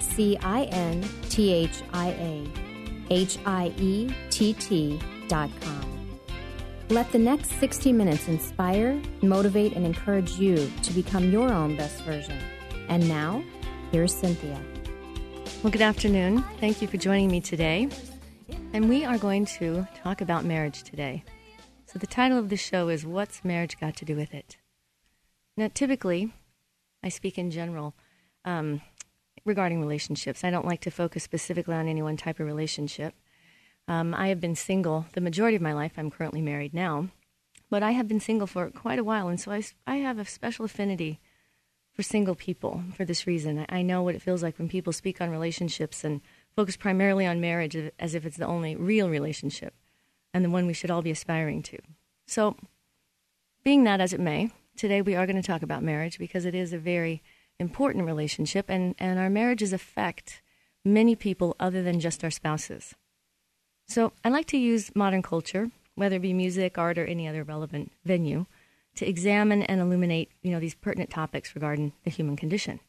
C I N T H I A H I E T T dot com. Let the next 60 minutes inspire, motivate, and encourage you to become your own best version. And now, here's Cinthia. Well, good afternoon. Thank you for joining me today. And we are going to talk about marriage today. So, the title of the show is What's Marriage Got to Do with It? Now, typically, I speak in general um, regarding relationships. I don't like to focus specifically on any one type of relationship. Um, I have been single the majority of my life. I'm currently married now, but I have been single for quite a while, and so I, I have a special affinity for single people for this reason. I, I know what it feels like when people speak on relationships and focus primarily on marriage as if it's the only real relationship and the one we should all be aspiring to. So, being that as it may, today we are going to talk about marriage because it is a very important relationship, and, and our marriages affect many people other than just our spouses. So, I like to use modern culture, whether it be music, art, or any other relevant venue, to examine and illuminate, you know, these pertinent topics regarding the human condition.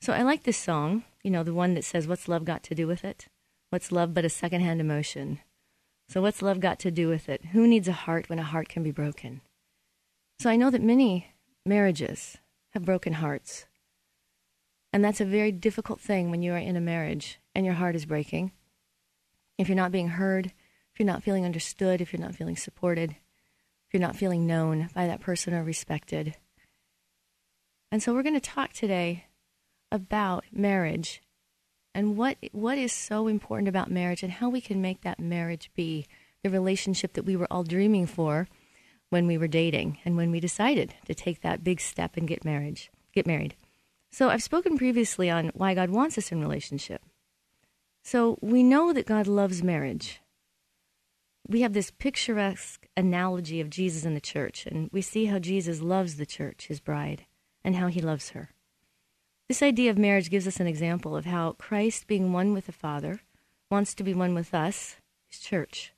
So I like this song, you know, the one that says, What's love got to do with it? What's love but a secondhand emotion? So, what's love got to do with it? Who needs a heart when a heart can be broken? So, I know that many marriages have broken hearts. And that's a very difficult thing when you are in a marriage and your heart is breaking. If you're not being heard, if you're not feeling understood, if you're not feeling supported, if you're not feeling known by that person or respected. And so, we're going to talk today about marriage and what what is so important about marriage and how we can make that marriage be the relationship that we were all dreaming for when we were dating and when we decided to take that big step and get marriage get married. So I've spoken previously on why God wants us in relationship. So we know that God loves marriage. We have this picturesque analogy of Jesus and the church, and we see how Jesus loves the church, his bride, and how he loves her. This idea of marriage gives us an example of how Christ, being one with the Father, wants to be one with us, his church.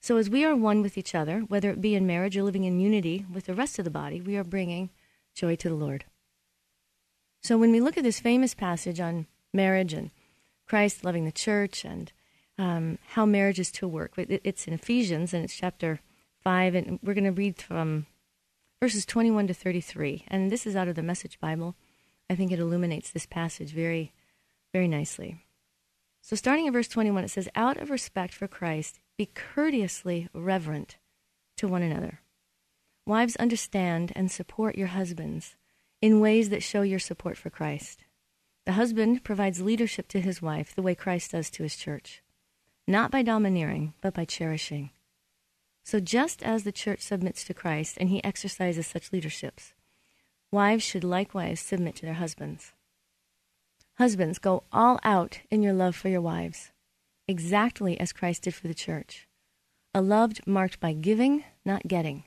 So, as we are one with each other, whether it be in marriage or living in unity with the rest of the body, we are bringing joy to the Lord. So, when we look at this famous passage on marriage and Christ loving the church and um, how marriage is to work, it's in Ephesians and it's chapter 5, and we're going to read from verses 21 to 33. And this is out of the Message Bible. I think it illuminates this passage very, very nicely. So, starting in verse 21, it says, Out of respect for Christ, be courteously reverent to one another. Wives, understand and support your husbands in ways that show your support for Christ. The husband provides leadership to his wife the way Christ does to his church, not by domineering, but by cherishing. So, just as the church submits to Christ and he exercises such leaderships, Wives should likewise submit to their husbands. Husbands, go all out in your love for your wives, exactly as Christ did for the church. A love marked by giving, not getting.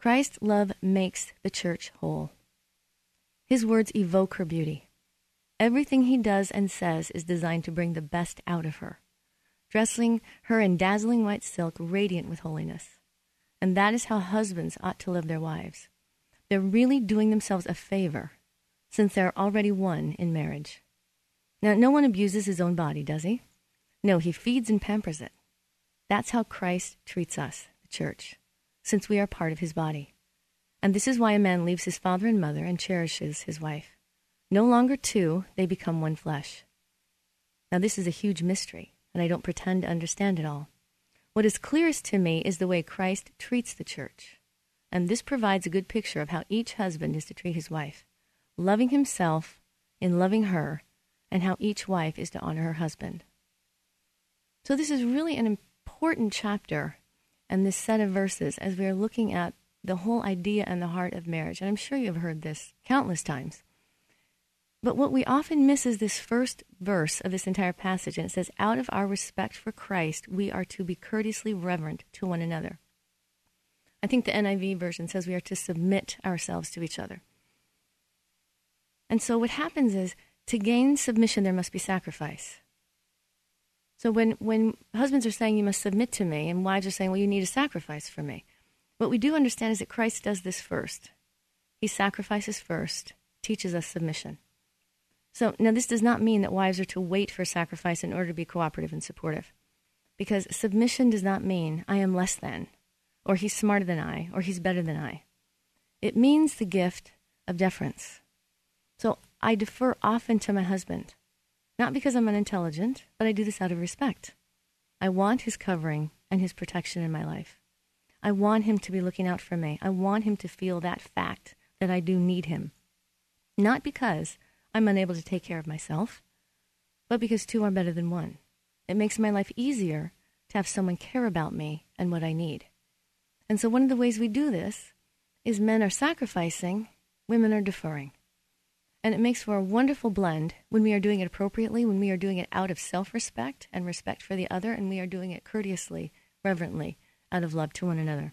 Christ's love makes the church whole. His words evoke her beauty. Everything he does and says is designed to bring the best out of her, dressing her in dazzling white silk, radiant with holiness. And that is how husbands ought to love their wives they're really doing themselves a favor since they're already one in marriage. Now, no one abuses his own body, does he? No, he feeds and pampers it. That's how Christ treats us, the church, since we are part of his body. And this is why a man leaves his father and mother and cherishes his wife. No longer two, they become one flesh. Now, this is a huge mystery, and I don't pretend to understand it all. What is clearest to me is the way Christ treats the church. And this provides a good picture of how each husband is to treat his wife, loving himself in loving her, and how each wife is to honor her husband. So, this is really an important chapter and this set of verses as we are looking at the whole idea and the heart of marriage. And I'm sure you've heard this countless times. But what we often miss is this first verse of this entire passage, and it says, Out of our respect for Christ, we are to be courteously reverent to one another. I think the NIV version says we are to submit ourselves to each other. And so what happens is to gain submission, there must be sacrifice. So when, when husbands are saying, You must submit to me, and wives are saying, Well, you need a sacrifice for me, what we do understand is that Christ does this first. He sacrifices first, teaches us submission. So now this does not mean that wives are to wait for sacrifice in order to be cooperative and supportive. Because submission does not mean I am less than, or he's smarter than I, or he's better than I. It means the gift of deference. So I defer often to my husband, not because I'm unintelligent, but I do this out of respect. I want his covering and his protection in my life. I want him to be looking out for me. I want him to feel that fact that I do need him. Not because I'm unable to take care of myself, but because two are better than one. It makes my life easier to have someone care about me and what I need. And so, one of the ways we do this is men are sacrificing, women are deferring. And it makes for a wonderful blend when we are doing it appropriately, when we are doing it out of self respect and respect for the other, and we are doing it courteously, reverently, out of love to one another.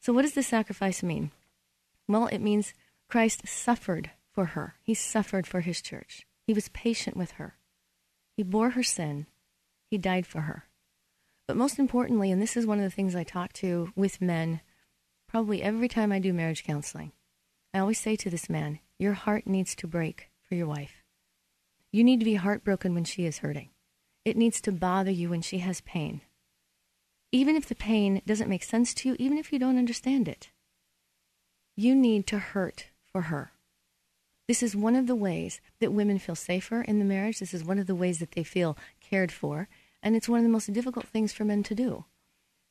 So, what does this sacrifice mean? Well, it means Christ suffered for her, He suffered for His church, He was patient with her, He bore her sin, He died for her. But most importantly, and this is one of the things I talk to with men probably every time I do marriage counseling, I always say to this man, Your heart needs to break for your wife. You need to be heartbroken when she is hurting. It needs to bother you when she has pain. Even if the pain doesn't make sense to you, even if you don't understand it, you need to hurt for her. This is one of the ways that women feel safer in the marriage. This is one of the ways that they feel cared for. And it's one of the most difficult things for men to do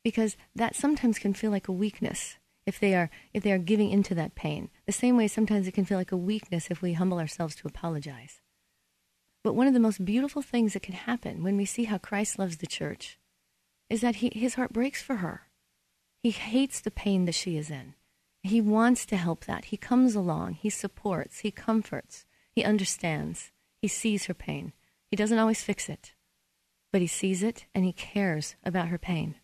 because that sometimes can feel like a weakness if they are if they are giving into that pain. The same way sometimes it can feel like a weakness if we humble ourselves to apologize. But one of the most beautiful things that can happen when we see how Christ loves the church is that he, his heart breaks for her. He hates the pain that she is in. He wants to help that. He comes along, he supports, he comforts, he understands, he sees her pain. He doesn't always fix it, but he sees it and he cares about her pain.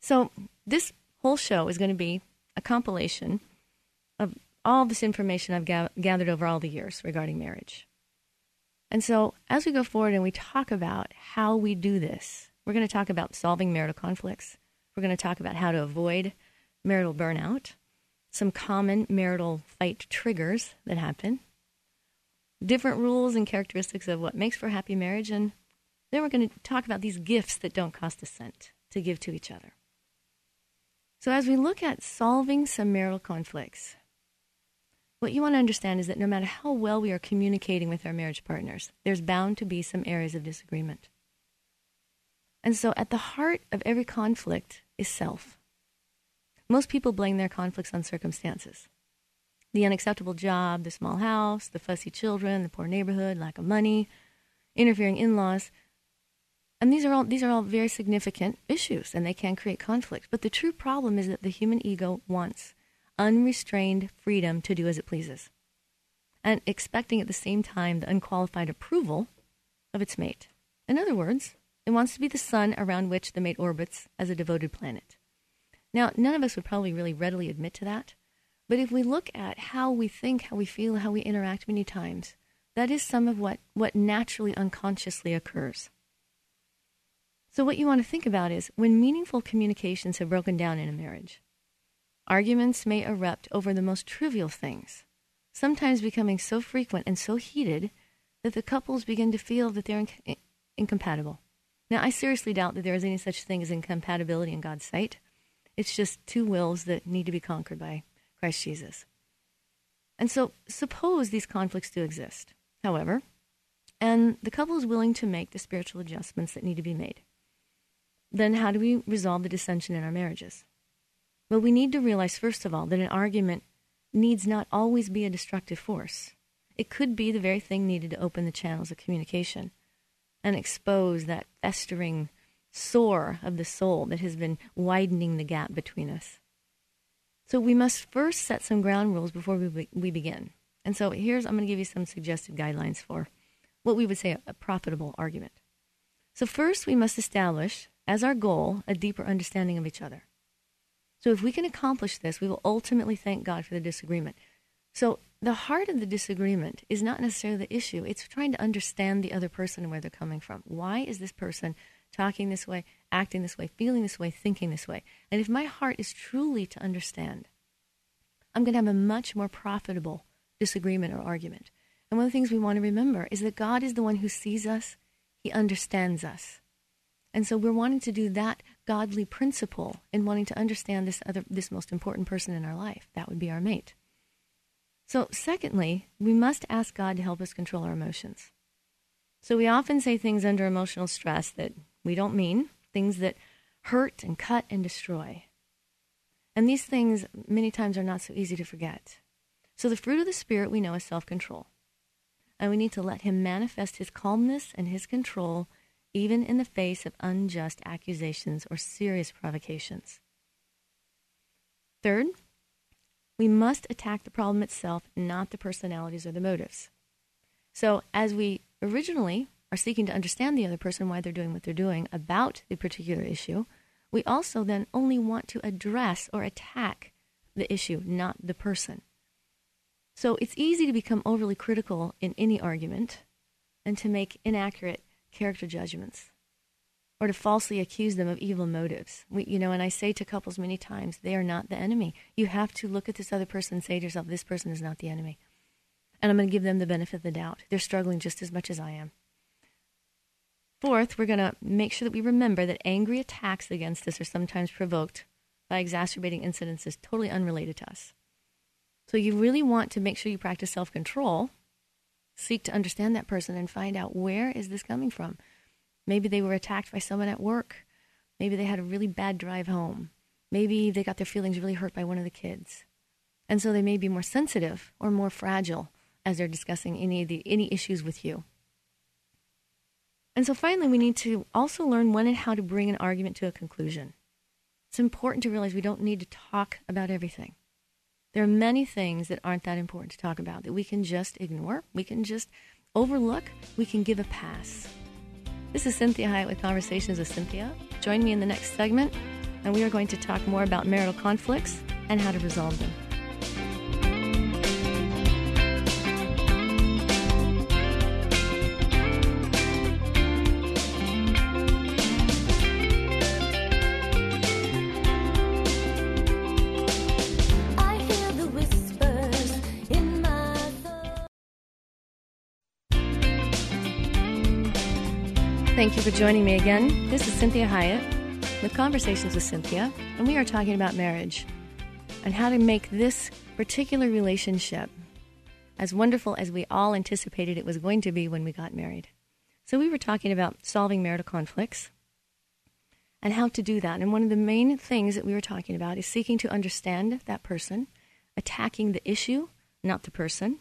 So, this whole show is going to be a compilation of all this information I've ga- gathered over all the years regarding marriage. And so, as we go forward and we talk about how we do this, we're going to talk about solving marital conflicts. We're going to talk about how to avoid marital burnout, some common marital fight triggers that happen, different rules and characteristics of what makes for happy marriage, and then we're going to talk about these gifts that don't cost a cent to give to each other. So, as we look at solving some marital conflicts, what you want to understand is that no matter how well we are communicating with our marriage partners, there's bound to be some areas of disagreement. And so, at the heart of every conflict is self. Most people blame their conflicts on circumstances the unacceptable job, the small house, the fussy children, the poor neighborhood, lack of money, interfering in laws. And these are all these are all very significant issues and they can create conflict. But the true problem is that the human ego wants unrestrained freedom to do as it pleases. And expecting at the same time the unqualified approval of its mate. In other words, it wants to be the sun around which the mate orbits as a devoted planet. Now, none of us would probably really readily admit to that. But if we look at how we think, how we feel, how we interact many times, that is some of what, what naturally unconsciously occurs. So, what you want to think about is when meaningful communications have broken down in a marriage, arguments may erupt over the most trivial things, sometimes becoming so frequent and so heated that the couples begin to feel that they're in- incompatible. Now, I seriously doubt that there is any such thing as incompatibility in God's sight. It's just two wills that need to be conquered by Christ Jesus. And so, suppose these conflicts do exist, however, and the couple is willing to make the spiritual adjustments that need to be made. Then, how do we resolve the dissension in our marriages? Well, we need to realize, first of all, that an argument needs not always be a destructive force. It could be the very thing needed to open the channels of communication and expose that festering sore of the soul that has been widening the gap between us. So we must first set some ground rules before we, be- we begin. And so here's, I'm going to give you some suggested guidelines for what we would say a, a profitable argument. So, first, we must establish as our goal a deeper understanding of each other. So, if we can accomplish this, we will ultimately thank God for the disagreement. So, the heart of the disagreement is not necessarily the issue, it's trying to understand the other person and where they're coming from. Why is this person talking this way, acting this way, feeling this way, thinking this way? And if my heart is truly to understand, I'm going to have a much more profitable disagreement or argument. And one of the things we want to remember is that God is the one who sees us, He understands us. And so we're wanting to do that godly principle in wanting to understand this other this most important person in our life. That would be our mate. So secondly, we must ask God to help us control our emotions. So we often say things under emotional stress that we don't mean, things that hurt and cut and destroy. And these things many times are not so easy to forget. So the fruit of the Spirit we know is self control. And we need to let Him manifest His calmness and His control even in the face of unjust accusations or serious provocations. Third, we must attack the problem itself, not the personalities or the motives. So, as we originally are seeking to understand the other person, why they're doing what they're doing about the particular issue, we also then only want to address or attack the issue, not the person. So it's easy to become overly critical in any argument and to make inaccurate character judgments or to falsely accuse them of evil motives. We, you know, and I say to couples many times, they are not the enemy. You have to look at this other person and say to yourself, this person is not the enemy. And I'm going to give them the benefit of the doubt. They're struggling just as much as I am. Fourth, we're going to make sure that we remember that angry attacks against us are sometimes provoked by exacerbating incidences totally unrelated to us. So you really want to make sure you practice self control, seek to understand that person and find out where is this coming from. Maybe they were attacked by someone at work. Maybe they had a really bad drive home. Maybe they got their feelings really hurt by one of the kids. And so they may be more sensitive or more fragile as they're discussing any of the any issues with you. And so finally we need to also learn when and how to bring an argument to a conclusion. It's important to realize we don't need to talk about everything. There are many things that aren't that important to talk about that we can just ignore, we can just overlook, we can give a pass. This is Cinthia Hiett with Conversations with Cinthia. Join me in the next segment, and we are going to talk more about marital conflicts and how to resolve them. For joining me again. This is Cinthia Hiett with Conversations with Cinthia, and we are talking about marriage and how to make this particular relationship as wonderful as we all anticipated it was going to be when we got married. So, we were talking about solving marital conflicts and how to do that. And one of the main things that we were talking about is seeking to understand that person, attacking the issue, not the person.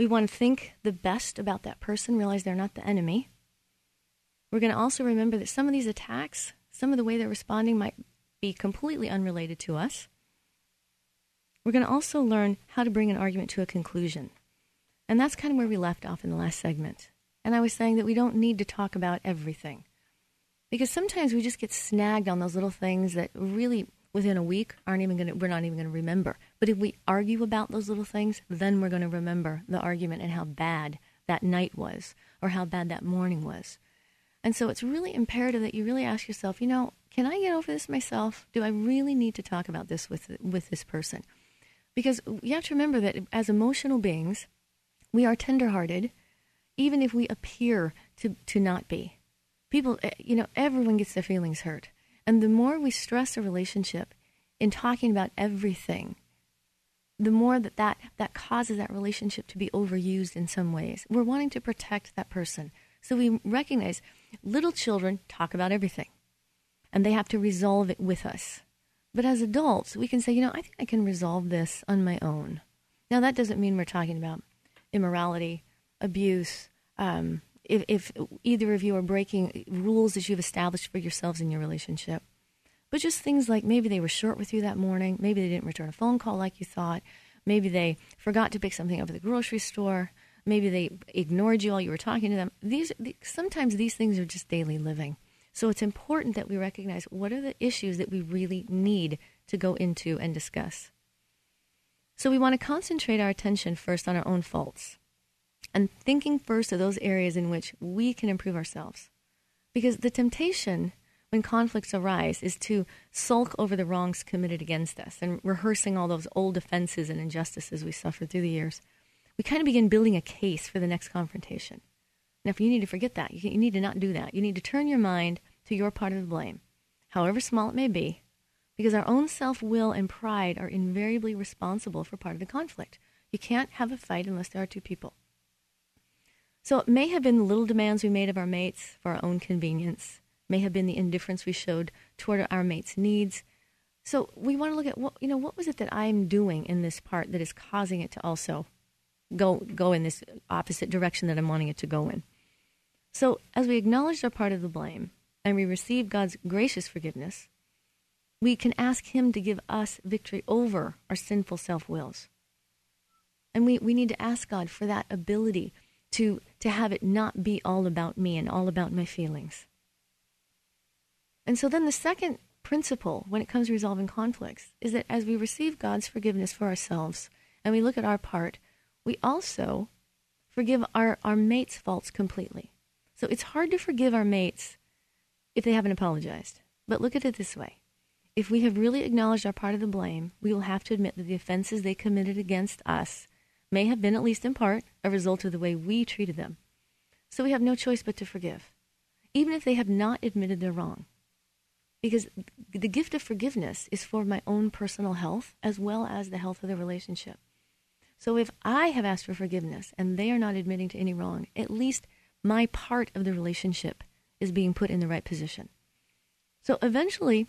We want to think the best about that person, realize they're not the enemy we're going to also remember that some of these attacks, some of the way they're responding might be completely unrelated to us. We're going to also learn how to bring an argument to a conclusion. And that's kind of where we left off in the last segment. And I was saying that we don't need to talk about everything. Because sometimes we just get snagged on those little things that really within a week aren't even going to we're not even going to remember. But if we argue about those little things, then we're going to remember the argument and how bad that night was or how bad that morning was. And so it's really imperative that you really ask yourself, you know, can I get over this myself? Do I really need to talk about this with with this person? Because you have to remember that as emotional beings, we are tenderhearted, even if we appear to, to not be. People, eh, you know, everyone gets their feelings hurt. And the more we stress a relationship in talking about everything, the more that, that that causes that relationship to be overused in some ways. We're wanting to protect that person. So we recognize little children talk about everything and they have to resolve it with us. But as adults, we can say, you know, I think I can resolve this on my own. Now, that doesn't mean we're talking about immorality, abuse, um, if, if either of you are breaking rules that you've established for yourselves in your relationship. But just things like maybe they were short with you that morning, maybe they didn't return a phone call like you thought, Maybe they forgot to pick something up at the grocery store. Maybe they ignored you while you were talking to them. These sometimes these things are just daily living. So it's important that we recognize what are the issues that we really need to go into and discuss. So we want to concentrate our attention first on our own faults and thinking first of those areas in which we can improve ourselves. Because the temptation when conflicts arise is to sulk over the wrongs committed against us and rehearsing all those old offenses and injustices we suffered through the years. We kind of begin building a case for the next confrontation. Now, if you need to forget that, you need to not do that. You need to turn your mind to your part of the blame, however small it may be, because our own self will and pride are invariably responsible for part of the conflict. You can't have a fight unless there are two people. So it may have been the little demands we made of our mates for our own convenience, may have been the indifference we showed toward our mates' needs. So we want to look at what you know what was it that I'm doing in this part that is causing it to also go go in this opposite direction that I'm wanting it to go in. So as we acknowledge our part of the blame and we receive God's gracious forgiveness, we can ask him to give us victory over our sinful self-wills. And we, we need to ask God for that ability to, to have it not be all about me and all about my feelings. And so then the second principle when it comes to resolving conflicts is that as we receive God's forgiveness for ourselves and we look at our part, we also forgive our, our mate's faults completely. So it's hard to forgive our mates if they haven't apologized. But look at it this way if we have really acknowledged our part of the blame, we will have to admit that the offenses they committed against us may have been, at least in part, a result of the way we treated them. So we have no choice but to forgive, even if they have not admitted they're wrong. Because the gift of forgiveness is for my own personal health as well as the health of the relationship. So if I have asked for forgiveness and they are not admitting to any wrong, at least my part of the relationship is being put in the right position. So eventually,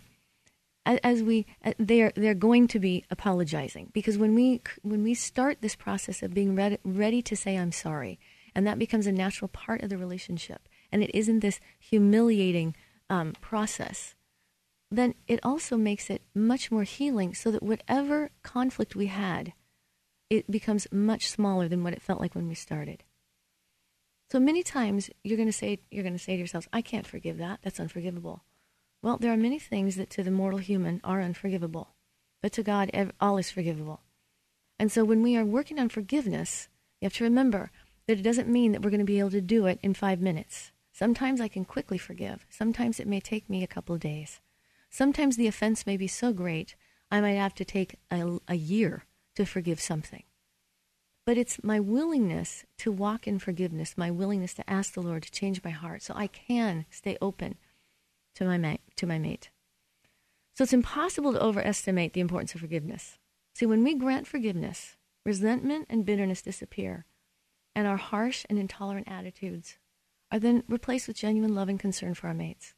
as we they're they're going to be apologizing because when we when we start this process of being ready, ready to say I'm sorry and that becomes a natural part of the relationship and it isn't this humiliating um, process then it also makes it much more healing so that whatever conflict we had it becomes much smaller than what it felt like when we started so many times you're going to say you're going to say to yourselves I can't forgive that that's unforgivable well, there are many things that to the mortal human are unforgivable, but to God, all is forgivable. And so when we are working on forgiveness, you have to remember that it doesn't mean that we're going to be able to do it in five minutes. Sometimes I can quickly forgive. Sometimes it may take me a couple of days. Sometimes the offense may be so great, I might have to take a, a year to forgive something. But it's my willingness to walk in forgiveness, my willingness to ask the Lord to change my heart so I can stay open to my mate, to my mate. So it's impossible to overestimate the importance of forgiveness. See, when we grant forgiveness, resentment and bitterness disappear, and our harsh and intolerant attitudes are then replaced with genuine love and concern for our mates.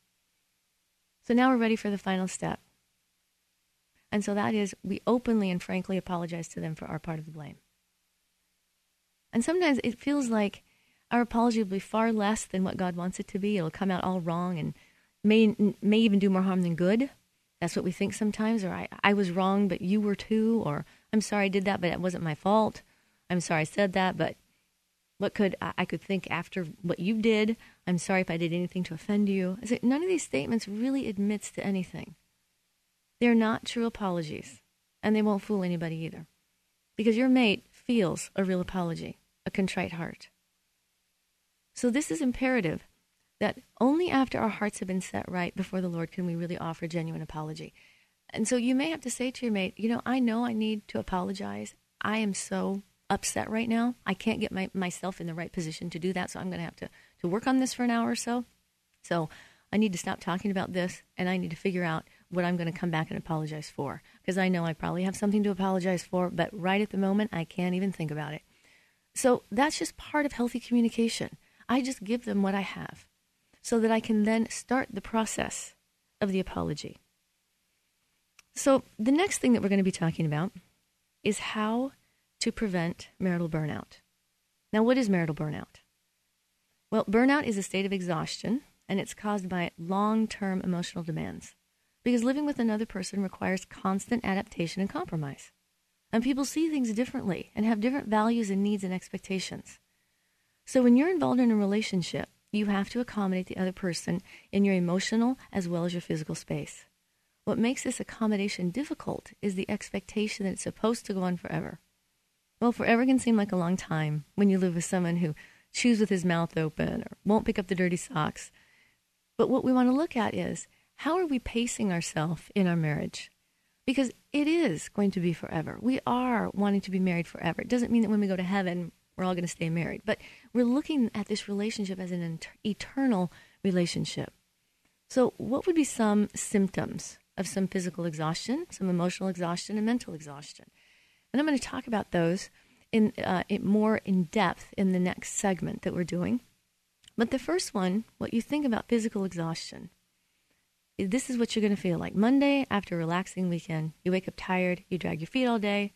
So now we're ready for the final step. And so that is we openly and frankly apologize to them for our part of the blame. And sometimes it feels like our apology will be far less than what God wants it to be. It'll come out all wrong and may may even do more harm than good. That's what we think sometimes. Or I, I was wrong, but you were too. Or I'm sorry I did that, but it wasn't my fault. I'm sorry I said that, but what could I, could think after what you did? I'm sorry if I did anything to offend you. I none of these statements really admits to anything. They're not true apologies, and they won't fool anybody either, because your mate feels a real apology, a contrite heart. So this is imperative that only after our hearts have been set right before the Lord can we really offer genuine apology. And so you may have to say to your mate, you know, I know I need to apologize. I am so upset right now. I can't get my, myself in the right position to do that. So I'm going to have to, to work on this for an hour or so. So I need to stop talking about this and I need to figure out what I'm going to come back and apologize for. Because I know I probably have something to apologize for, but right at the moment, I can't even think about it. So that's just part of healthy communication. I just give them what I have so that I can then start the process of the apology. So, the next thing that we're going to be talking about is how to prevent marital burnout. Now, what is marital burnout? Well, burnout is a state of exhaustion, and it's caused by long term emotional demands because living with another person requires constant adaptation and compromise. And people see things differently and have different values and needs and expectations. So when you're involved in a relationship, you have to accommodate the other person in your emotional as well as your physical space. What makes this accommodation difficult is the expectation that it's supposed to go on forever. Well, forever can seem like a long time when you live with someone who chews with his mouth open or won't pick up the dirty socks. But what we want to look at is how are we pacing ourselves in our marriage? Because it is going to be forever. We are wanting to be married forever. It doesn't mean that when we go to heaven, we're all going to stay married. But we're looking at this relationship as an eternal relationship. So, what would be some symptoms of some physical exhaustion, some emotional exhaustion, and mental exhaustion? And I'm going to talk about those in, uh, in more in depth in the next segment that we're doing. But the first one, what you think about physical exhaustion, this is what you're going to feel like. Monday, after a relaxing weekend, you wake up tired, you drag your feet all day.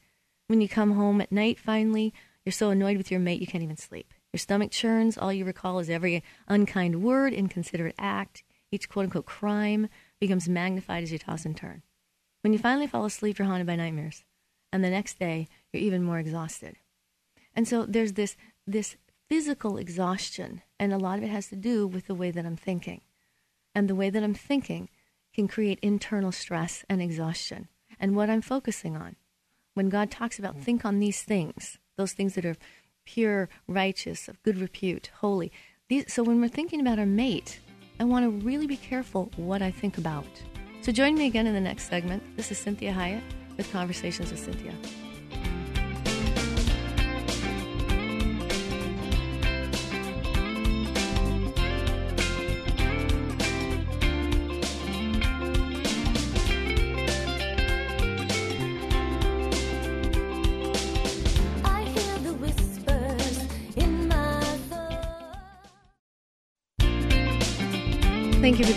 When you come home at night, finally, you're so annoyed with your mate you can't even sleep. Your stomach churns. All you recall is every unkind word, inconsiderate act. Each quote unquote crime becomes magnified as you toss and turn. When you finally fall asleep, you're haunted by nightmares. And the next day, you're even more exhausted. And so there's this, this physical exhaustion, and a lot of it has to do with the way that I'm thinking. And the way that I'm thinking can create internal stress and exhaustion. And what I'm focusing on. When God talks about mm. think on these things, those things that are pure, righteous, of good repute, holy. These, so when we're thinking about our mate, I want to really be careful what I think about. So join me again in the next segment. This is Cinthia Hiett with Conversations with Cinthia.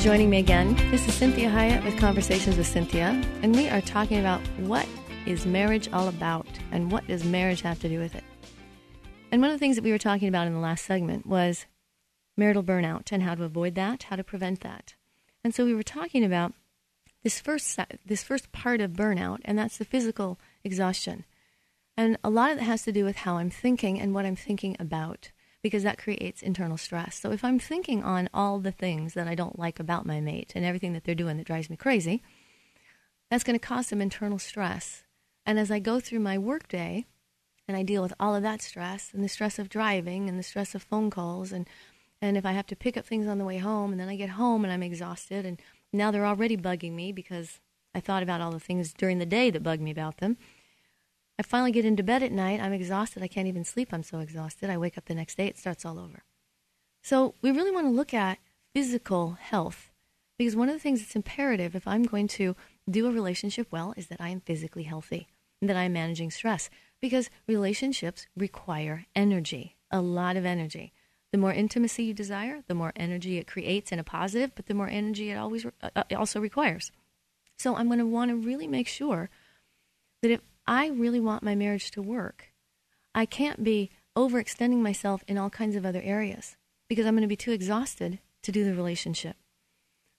Joining me again. This is Cinthia Hiett with Conversations with Cinthia, and we are talking about what is marriage all about and what does marriage have to do with it. And one of the things that we were talking about in the last segment was marital burnout and how to avoid that, how to prevent that. And so we were talking about this first this first part of burnout, and that's the physical exhaustion. And a lot of it has to do with how I'm thinking and what I'm thinking about because that creates internal stress. So if I'm thinking on all the things that I don't like about my mate and everything that they're doing that drives me crazy, that's going to cause some internal stress. And as I go through my workday and I deal with all of that stress and the stress of driving and the stress of phone calls and and if I have to pick up things on the way home and then I get home and I'm exhausted and now they're already bugging me because I thought about all the things during the day that bugged me about them I finally get into bed at night. I'm exhausted. I can't even sleep. I'm so exhausted. I wake up the next day. It starts all over. So we really want to look at physical health because one of the things that's imperative if I'm going to do a relationship well is that I am physically healthy and that I'm managing stress because relationships require energy, a lot of energy. The more intimacy you desire, the more energy it creates in a positive, but the more energy it always uh, uh also requires. So I'm going to want to really make sure that if I really want my marriage to work. I can't be overextending myself in all kinds of other areas because I'm going to be too exhausted to do the relationship.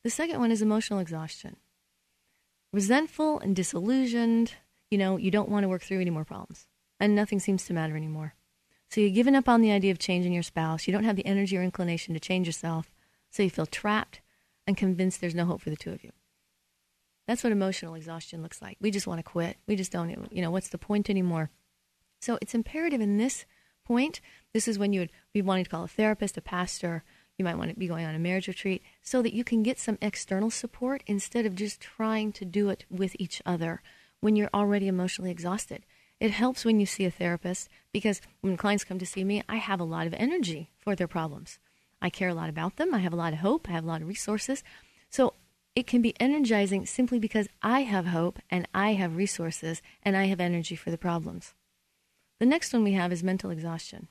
The second one is emotional exhaustion. Resentful and disillusioned, you know, you don't want to work through any more problems and nothing seems to matter anymore. So you've given up on the idea of changing your spouse. You don't have the energy or inclination to change yourself. So you feel trapped and convinced there's no hope for the two of you. That's what emotional exhaustion looks like. We just want to quit. We just don't, you know, what's the point anymore? So it's imperative in this point. This is when you would be wanting to call a therapist, a pastor. You might want to be going on a marriage retreat so that you can get some external support instead of just trying to do it with each other when you're already emotionally exhausted. It helps when you see a therapist because when clients come to see me, I have a lot of energy for their problems. I care a lot about them. I have a lot of hope. I have a lot of resources. So it can be energizing simply because I have hope and I have resources and I have energy for the problems. The next one we have is mental exhaustion.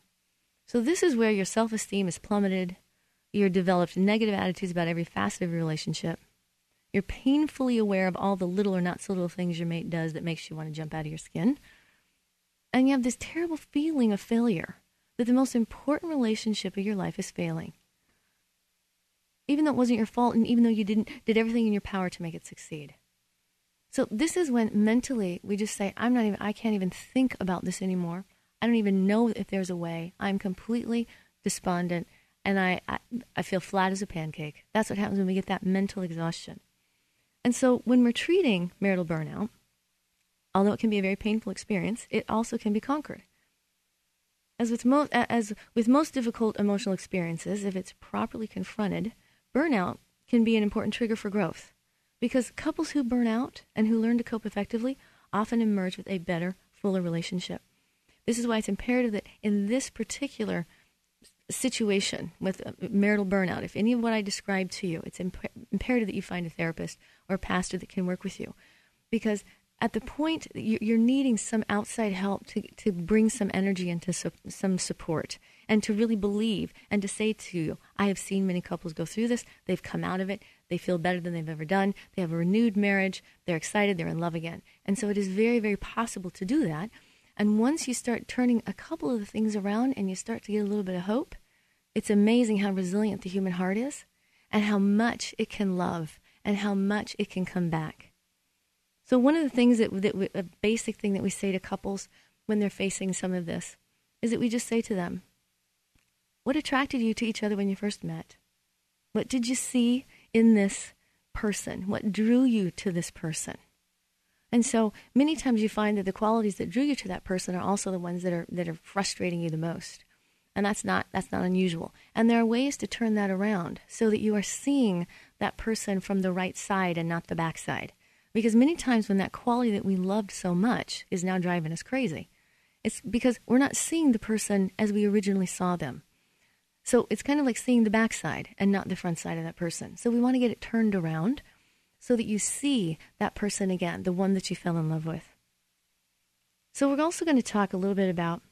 So, this is where your self esteem is plummeted. You're developed negative attitudes about every facet of your relationship. You're painfully aware of all the little or not so little things your mate does that makes you want to jump out of your skin. And you have this terrible feeling of failure that the most important relationship of your life is failing even though it wasn't your fault and even though you didn't did everything in your power to make it succeed. So this is when mentally we just say, I'm not even, I can't even think about this anymore. I don't even know if there's a way. I'm completely despondent and I, I, I feel flat as a pancake. That's what happens when we get that mental exhaustion. And so when we're treating marital burnout, although it can be a very painful experience, it also can be conquered. As with, mo- as with most difficult emotional experiences, if it's properly confronted, burnout can be an important trigger for growth. Because couples who burn out and who learn to cope effectively often emerge with a better, fuller relationship. This is why it's imperative that in this particular situation with uh, marital burnout, if any of what I described to you, it's imp- imperative that you find a therapist or a pastor that can work with you. Because at the point you're needing some outside help to, to bring some energy into su- some support and to really believe and to say to you, I have seen many couples go through this. They've come out of it. They feel better than they've ever done. They have a renewed marriage. They're excited. They're in love again. And so it is very, very possible to do that. And once you start turning a couple of the things around and you start to get a little bit of hope, it's amazing how resilient the human heart is and how much it can love and how much it can come back. So one of the things that, that we, a basic thing that we say to couples when they're facing some of this is that we just say to them, "What attracted you to each other when you first met? What did you see in this person? What drew you to this person?" And so many times you find that the qualities that drew you to that person are also the ones that are that are frustrating you the most. And that's not that's not unusual. And there are ways to turn that around so that you are seeing that person from the right side and not the backside. Because many times when that quality that we loved so much is now driving us crazy, it's because we're not seeing the person as we originally saw them. So it's kind of like seeing the backside and not the front side of that person. So we want to get it turned around so that you see that person again, the one that you fell in love with. So we're also going to talk a little bit about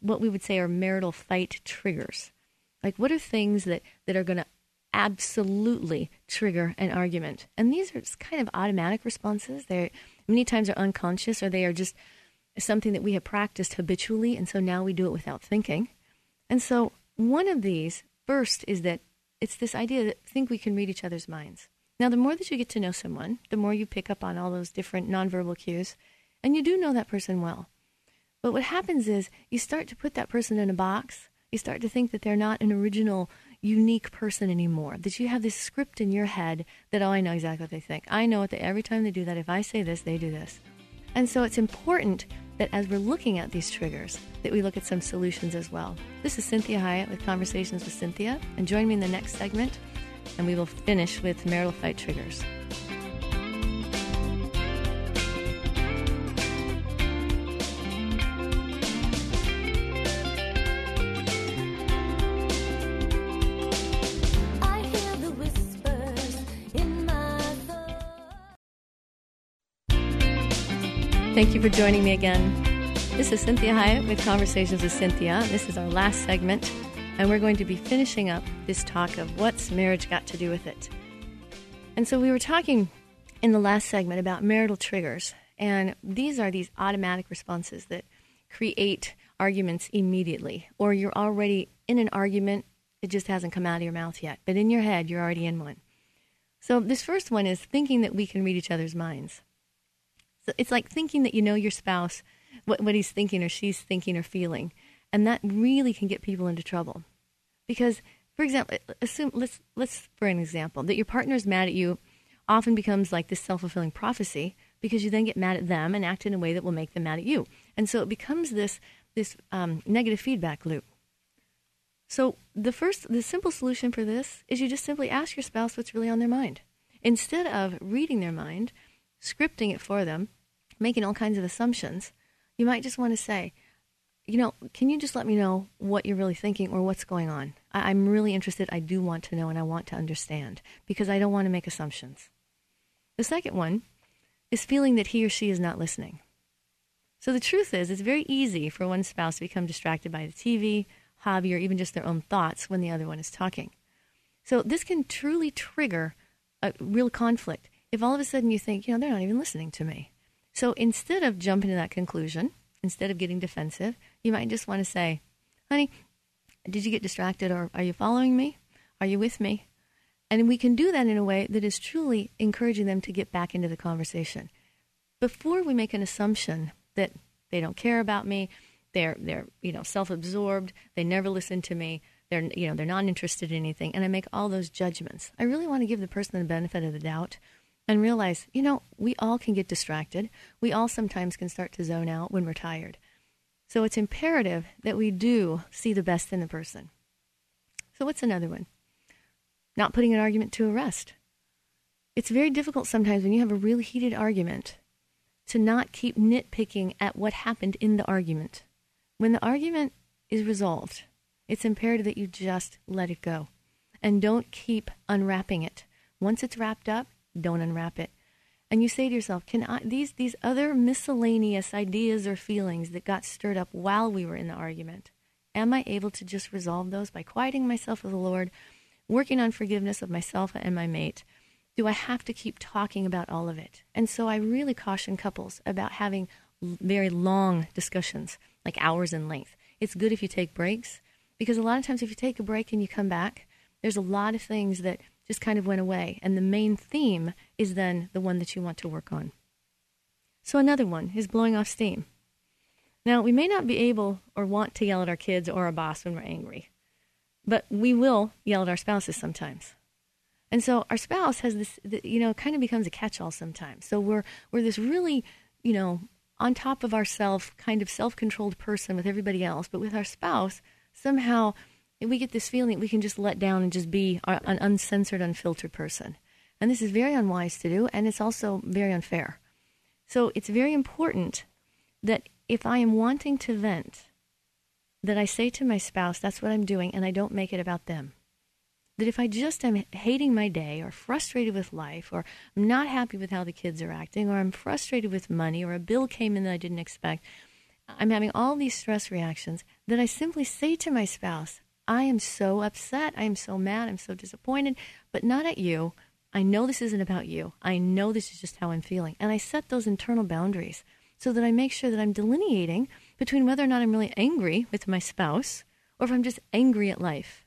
what we would say are marital fight triggers. Like what are things that, that are going to absolutely trigger an argument. And these are kind of automatic responses. They many times are unconscious or they are just something that we have practiced habitually and so now we do it without thinking. And so one of these first is that it's this idea that think we can read each other's minds. Now the more that you get to know someone, the more you pick up on all those different nonverbal cues and you do know that person well. But what happens is you start to put that person in a box. You start to think that they're not an original unique person anymore. That you have this script in your head that, oh, I know exactly what they think. I know what they, every time they do that, if I say this, they do this. And so it's important that as we're looking at these triggers, that we look at some solutions as well. This is Cinthia Hiett with Conversations with Cinthia, and join me in the next segment, and we will finish with marital fight triggers. Thank you for joining me again. This is Cinthia Hiett with Conversations with Cinthia. This is our last segment, and we're going to be finishing up this talk of what's marriage got to do with it. And so we were talking in the last segment about marital triggers, and these are these automatic responses that create arguments immediately, or you're already in an argument, it just hasn't come out of your mouth yet, but in your head, you're already in one. So this first one is thinking that we can read each other's minds it's like thinking that you know your spouse, what, what he's thinking or she's thinking or feeling. And that really can get people into trouble. Because, for example, assume, let's, let's, for an example, that your partner is mad at you often becomes like this self fulfilling prophecy because you then get mad at them and act in a way that will make them mad at you. And so it becomes this, this um, negative feedback loop. So the first, the simple solution for this is you just simply ask your spouse what's really on their mind. Instead of reading their mind, scripting it for them, making all kinds of assumptions, you might just want to say, you know, can you just let me know what you're really thinking or what's going on? I- am really interested. I do want to know and I want to understand because I don't want to make assumptions. The second one is feeling that he or she is not listening. So the truth is, it's very easy for one spouse to become distracted by the TV, hobby, or even just their own thoughts when the other one is talking. So this can truly trigger a real conflict if all of a sudden you think, you know, they're not even listening to me. So instead of jumping to that conclusion, instead of getting defensive, you might just want to say, honey, did you get distracted or are you following me? Are you with me? And we can do that in a way that is truly encouraging them to get back into the conversation. before we make an assumption that they don't care about me, they're they're you know self-absorbed, they never listen to me, they're you know they're not interested in anything, and I make all those judgments. I really want to give the person the benefit of the doubt and realize, you know, we all can get distracted. We all sometimes can start to zone out when we're tired. So it's imperative that we do see the best in the person. So what's another one? Not putting an argument to a rest. It's very difficult sometimes when you have a really heated argument to not keep nitpicking at what happened in the argument. When the argument is resolved, it's imperative that you just let it go and don't keep unwrapping it. Once it's wrapped up, don't unwrap it. And you say to yourself, can I, these, these other miscellaneous ideas or feelings that got stirred up while we were in the argument, am I able to just resolve those by quieting myself with the Lord, working on forgiveness of myself and my mate? Do I have to keep talking about all of it? And so I really caution couples about having very long discussions, like hours in length. It's good if you take breaks, because a lot of times if you take a break and you come back, there's a lot of things that just kind of went away. And the main theme is then the one that you want to work on. So another one is blowing off steam. Now, we may not be able or want to yell at our kids or our boss when we're angry, but we will yell at our spouses sometimes. And so our spouse has this, you know, kind of becomes a catch-all sometimes. So we're we're this really, you know, on top of ourselves, kind of self-controlled person with everybody else, but with our spouse, somehow we get this feeling that we can just let down and just be an uncensored, unfiltered person. And this is very unwise to do, and it's also very unfair. So it's very important that if I am wanting to vent, that I say to my spouse, that's what I'm doing, and I don't make it about them. That if I just am hating my day or frustrated with life or I'm not happy with how the kids are acting or I'm frustrated with money or a bill came in that I didn't expect, I'm having all these stress reactions, that I simply say to my spouse, I am so upset. I am so mad. I'm so disappointed, but not at you. I know this isn't about you. I know this is just how I'm feeling. And I set those internal boundaries so that I make sure that I'm delineating between whether or not I'm really angry with my spouse or if I'm just angry at life.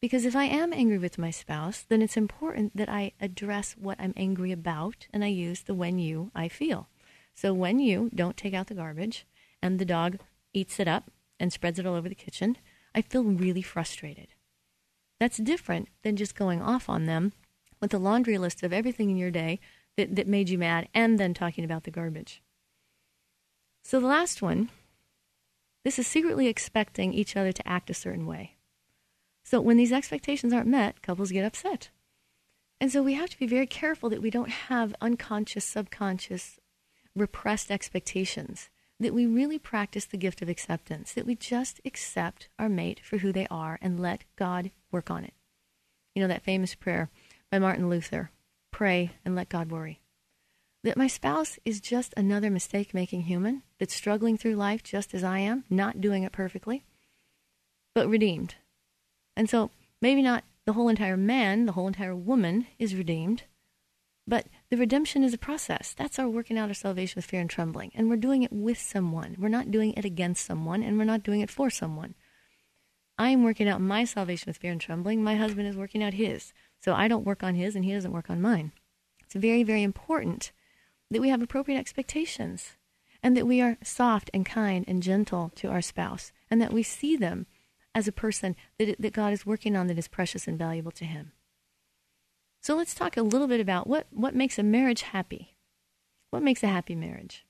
Because if I am angry with my spouse, then it's important that I address what I'm angry about and I use the when you I feel. So when you don't take out the garbage and the dog eats it up and spreads it all over the kitchen, I feel really frustrated. That's different than just going off on them with a laundry list of everything in your day that, that made you mad and then talking about the garbage. So the last one, this is secretly expecting each other to act a certain way. So when these expectations aren't met, couples get upset. And so we have to be very careful that we don't have unconscious, subconscious, repressed expectations that we really practice the gift of acceptance, that we just accept our mate for who they are and let God work on it. You know that famous prayer by Martin Luther pray and let God worry. That my spouse is just another mistake making human that's struggling through life just as I am, not doing it perfectly, but redeemed. And so maybe not the whole entire man, the whole entire woman is redeemed, but the redemption is a process. That's our working out our salvation with fear and trembling. And we're doing it with someone. We're not doing it against someone, and we're not doing it for someone. I am working out my salvation with fear and trembling. My husband is working out his. So I don't work on his, and he doesn't work on mine. It's very, very important that we have appropriate expectations and that we are soft and kind and gentle to our spouse and that we see them as a person that, that God is working on that is precious and valuable to him. So let's talk a little bit about what, what makes a marriage happy. What makes a happy marriage?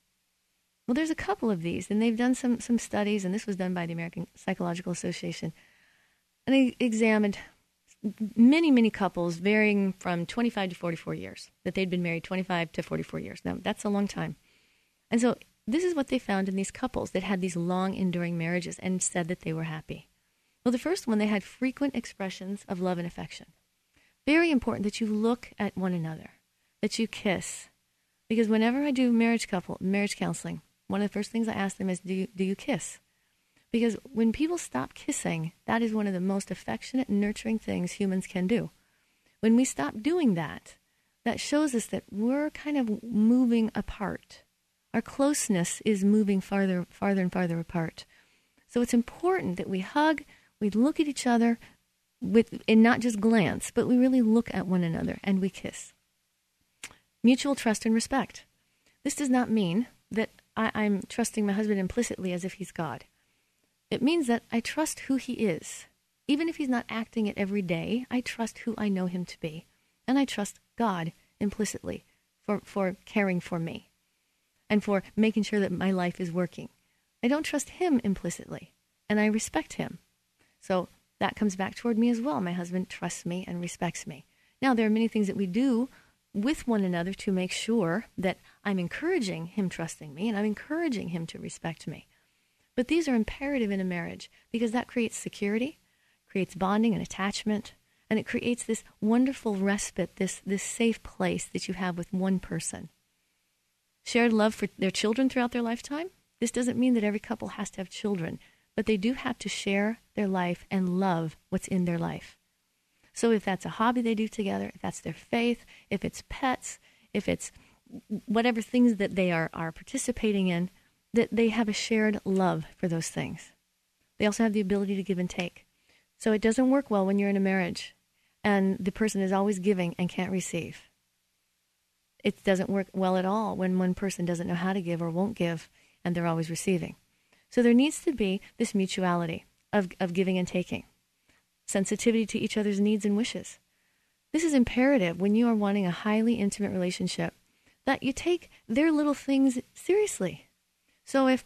Well, there's a couple of these, and they've done some, some studies, and this was done by the American Psychological Association. And they examined many, many couples varying from 25 to 44 years, that they'd been married 25 to 44 years. Now, that's a long time. And so this is what they found in these couples that had these long, enduring marriages and said that they were happy. Well, the first one, they had frequent expressions of love and affection very important that you look at one another, that you kiss. Because whenever I do marriage couple marriage counseling, one of the first things I ask them is, do you, do you kiss? Because when people stop kissing, that is one of the most affectionate nurturing things humans can do. When we stop doing that, that shows us that we're kind of moving apart. Our closeness is moving farther, farther and farther apart. So it's important that we hug, we look at each other, with and not just glance, but we really look at one another and we kiss. Mutual trust and respect. this does not mean that I, I'm trusting my husband implicitly as if he's God. It means that I trust who he is. Even if he's not acting it every day, I trust who I know him to be. And I trust God implicitly for, for caring for me and for making sure that my life is working. I don't trust him implicitly, and I respect him. So that comes back toward me as well. My husband trusts me and respects me. Now, there are many things that we do with one another to make sure that I'm encouraging him trusting me and I'm encouraging him to respect me. But these are imperative in a marriage because that creates security, creates bonding and attachment, and it creates this wonderful respite, this, this safe place that you have with one person. Shared love for their children throughout their lifetime. This doesn't mean that every couple has to have children, but they do have to share their life and love what's in their life. So if that's a hobby they do together, if that's their faith, if it's pets, if it's whatever things that they are, are participating in, that they have a shared love for those things. They also have the ability to give and take. So it doesn't work well when you're in a marriage and the person is always giving and can't receive. It doesn't work well at all when one person doesn't know how to give or won't give and they're always receiving. So there needs to be this mutuality of, of giving and taking sensitivity to each other's needs and wishes. This is imperative when you are wanting a highly intimate relationship that you take their little things seriously. So if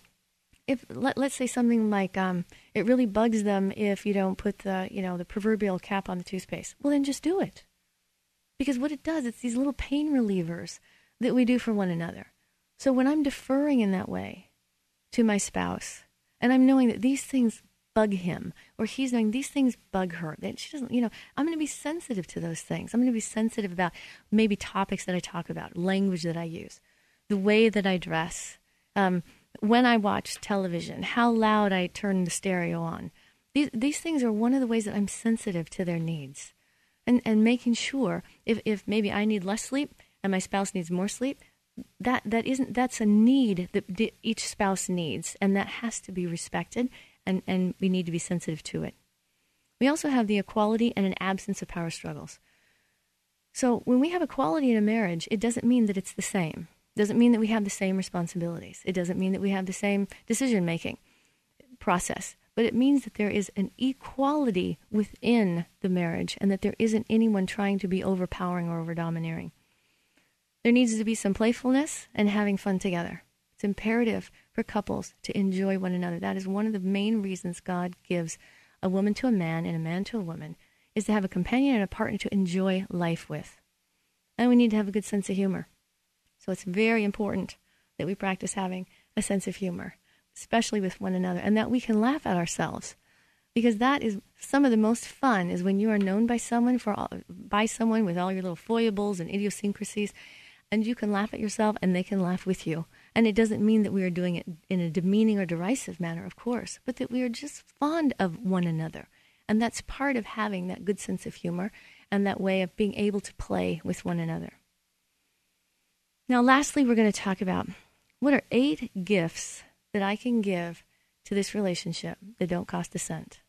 if let, let's say something like um, it really bugs them if you don't put the you know the proverbial cap on the toothpaste, well then just do it, because what it does it's these little pain relievers that we do for one another. So when I'm deferring in that way to my spouse, and I'm knowing that these things bug him or he's knowing these things bug her that she doesn't you know i'm going to be sensitive to those things. I'm going to be sensitive about maybe topics that i talk about language that i use the way that i dress. Um, when i watch television how loud i turn the stereo on. These, these things are one of the ways that i'm sensitive to their needs. And, and making sure if, if maybe i need less sleep and my spouse needs more sleep that that isn't that's a need that each spouse needs and that has to be respected and, and we need to be sensitive to it. We also have the equality and an absence of power struggles. So when we have equality in a marriage, it doesn't mean that it's the same. It doesn't mean that we have the same responsibilities. It doesn't mean that we have the same decision making process. But it means that there is an equality within the marriage and that there isn't anyone trying to be overpowering or over domineering. There needs to be some playfulness and having fun together. It's imperative for couples to enjoy one another. That is one of the main reasons God gives a woman to a man and a man to a woman is to have a companion and a partner to enjoy life with. And we need to have a good sense of humor. So it's very important that we practice having a sense of humor, especially with one another, and that we can laugh at ourselves. Because that is some of the most fun is when you are known by someone for all, by someone with all your little foibles and idiosyncrasies, and you can laugh at yourself and they can laugh with you. And it doesn't mean that we are doing it in a demeaning or derisive manner, of course, but that we are just fond of one another. And that's part of having that good sense of humor and that way of being able to play with one another. Now, lastly, we're going to talk about what are eight gifts that I can give to this relationship that don't cost a cent.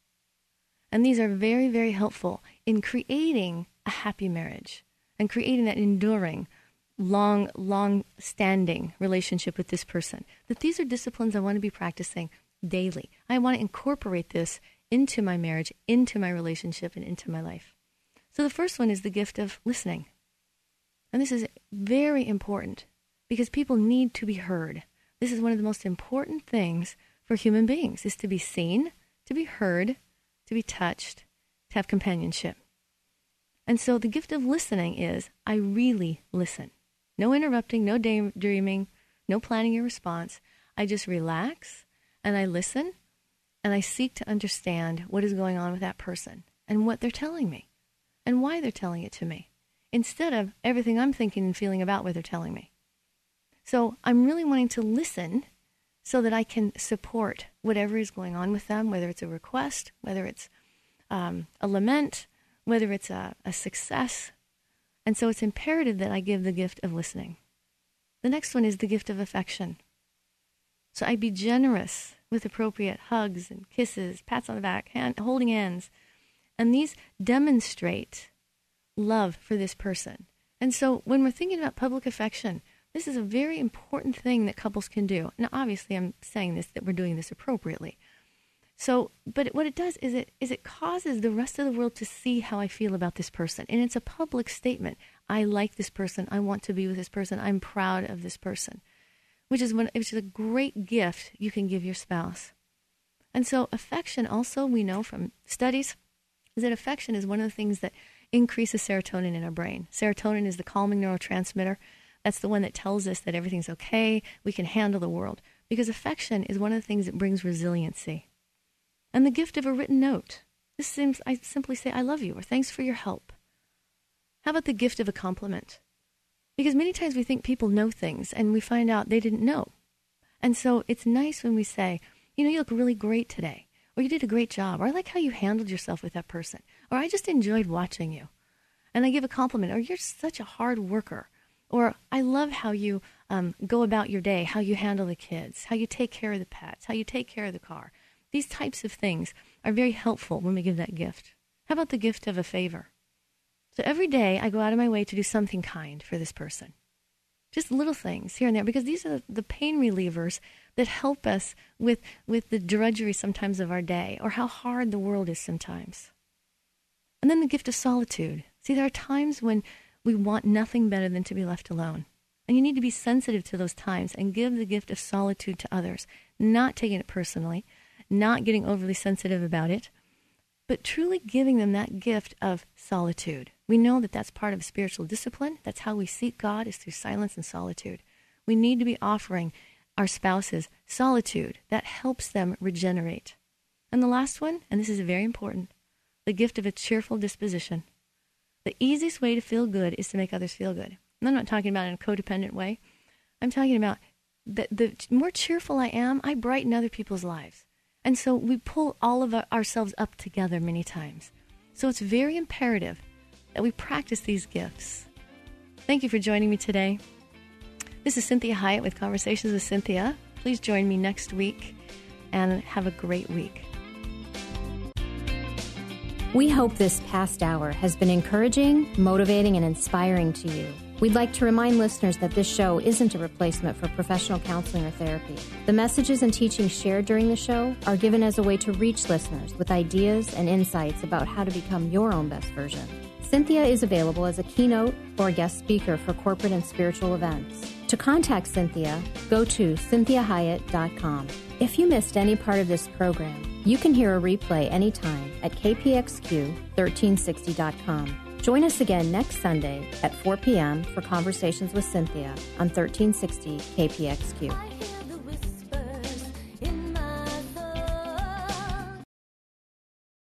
And these are very, very helpful in creating a happy marriage and creating that enduring long, long standing relationship with this person. That these are disciplines I want to be practicing daily. I want to incorporate this into my marriage, into my relationship, and into my life. So the first one is the gift of listening. And this is very important because people need to be heard. This is one of the most important things for human beings is to be seen, to be heard, to be touched, to have companionship. And so the gift of listening is I really listen. No interrupting, no daydreaming, no planning your response. I just relax and I listen and I seek to understand what is going on with that person and what they're telling me and why they're telling it to me instead of everything I'm thinking and feeling about what they're telling me. So I'm really wanting to listen so that I can support whatever is going on with them, whether it's a request, whether it's um, a lament, whether it's a, a success, and so it's imperative that I give the gift of listening. The next one is the gift of affection. So I be generous with appropriate hugs and kisses, pats on the back, hand, holding hands. And these demonstrate love for this person. And so when we're thinking about public affection, This is a very important thing that couples can do. Now, obviously, I'm saying this that we're doing this appropriately. So, but what it does is it is it causes the rest of the world to see how I feel about this person, and it's a public statement. I like this person. I want to be with this person. I'm proud of this person, which is one, which is a great gift you can give your spouse. And so, affection also we know from studies is that affection is one of the things that increases serotonin in our brain. Serotonin is the calming neurotransmitter that's the one that tells us that everything's okay, we can handle the world. Because affection is one of the things that brings resiliency. And the gift of a written note. This seems, I simply say, I love you, or thanks for your help. How about the gift of a compliment? Because many times we think people know things and we find out they didn't know. And so it's nice when we say, you know, you look really great today, or you did a great job, or I like how you handled yourself with that person, or I just enjoyed watching you. And I give a compliment, or you're such a hard worker, or I love how you um, go about your day, how you handle the kids, how you take care of the pets, how you take care of the car. These types of things are very helpful when we give that gift. How about the gift of a favor? So every day I go out of my way to do something kind for this person. Just little things here and there, because these are the pain relievers that help us with, with the drudgery sometimes of our day or how hard the world is sometimes. And then the gift of solitude. See, there are times when we want nothing better than to be left alone. And you need to be sensitive to those times and give the gift of solitude to others, not taking it personally, not getting overly sensitive about it, but truly giving them that gift of solitude. We know that that's part of spiritual discipline. That's how we seek God is through silence and solitude. We need to be offering our spouses solitude that helps them regenerate. And the last one, and this is very important, the gift of a cheerful disposition. The easiest way to feel good is to make others feel good. And I'm not talking about in a codependent way. I'm talking about the, the more cheerful I am, I brighten other people's lives. And so we pull all of our, ourselves up together many times. So it's very imperative that we practice these gifts. Thank you for joining me today. This is Cinthia Hiett with Conversations with Cinthia. Please join me next week and have a great week. We hope this past hour has been encouraging, motivating, and inspiring to you. We'd like to remind listeners that this show isn't a replacement for professional counseling or therapy. The messages and teachings shared during the show are given as a way to reach listeners with ideas and insights about how to become your own best version. Cinthia is available as a keynote or guest speaker for corporate and spiritual events. To contact Cinthia, go to cinthiahiett.com. If you missed any part of this program, you can hear a replay anytime at kpxq1360.com. Join us again next Sunday at 4 p.m. for Conversations with Cinthia on 1360 KPXQ.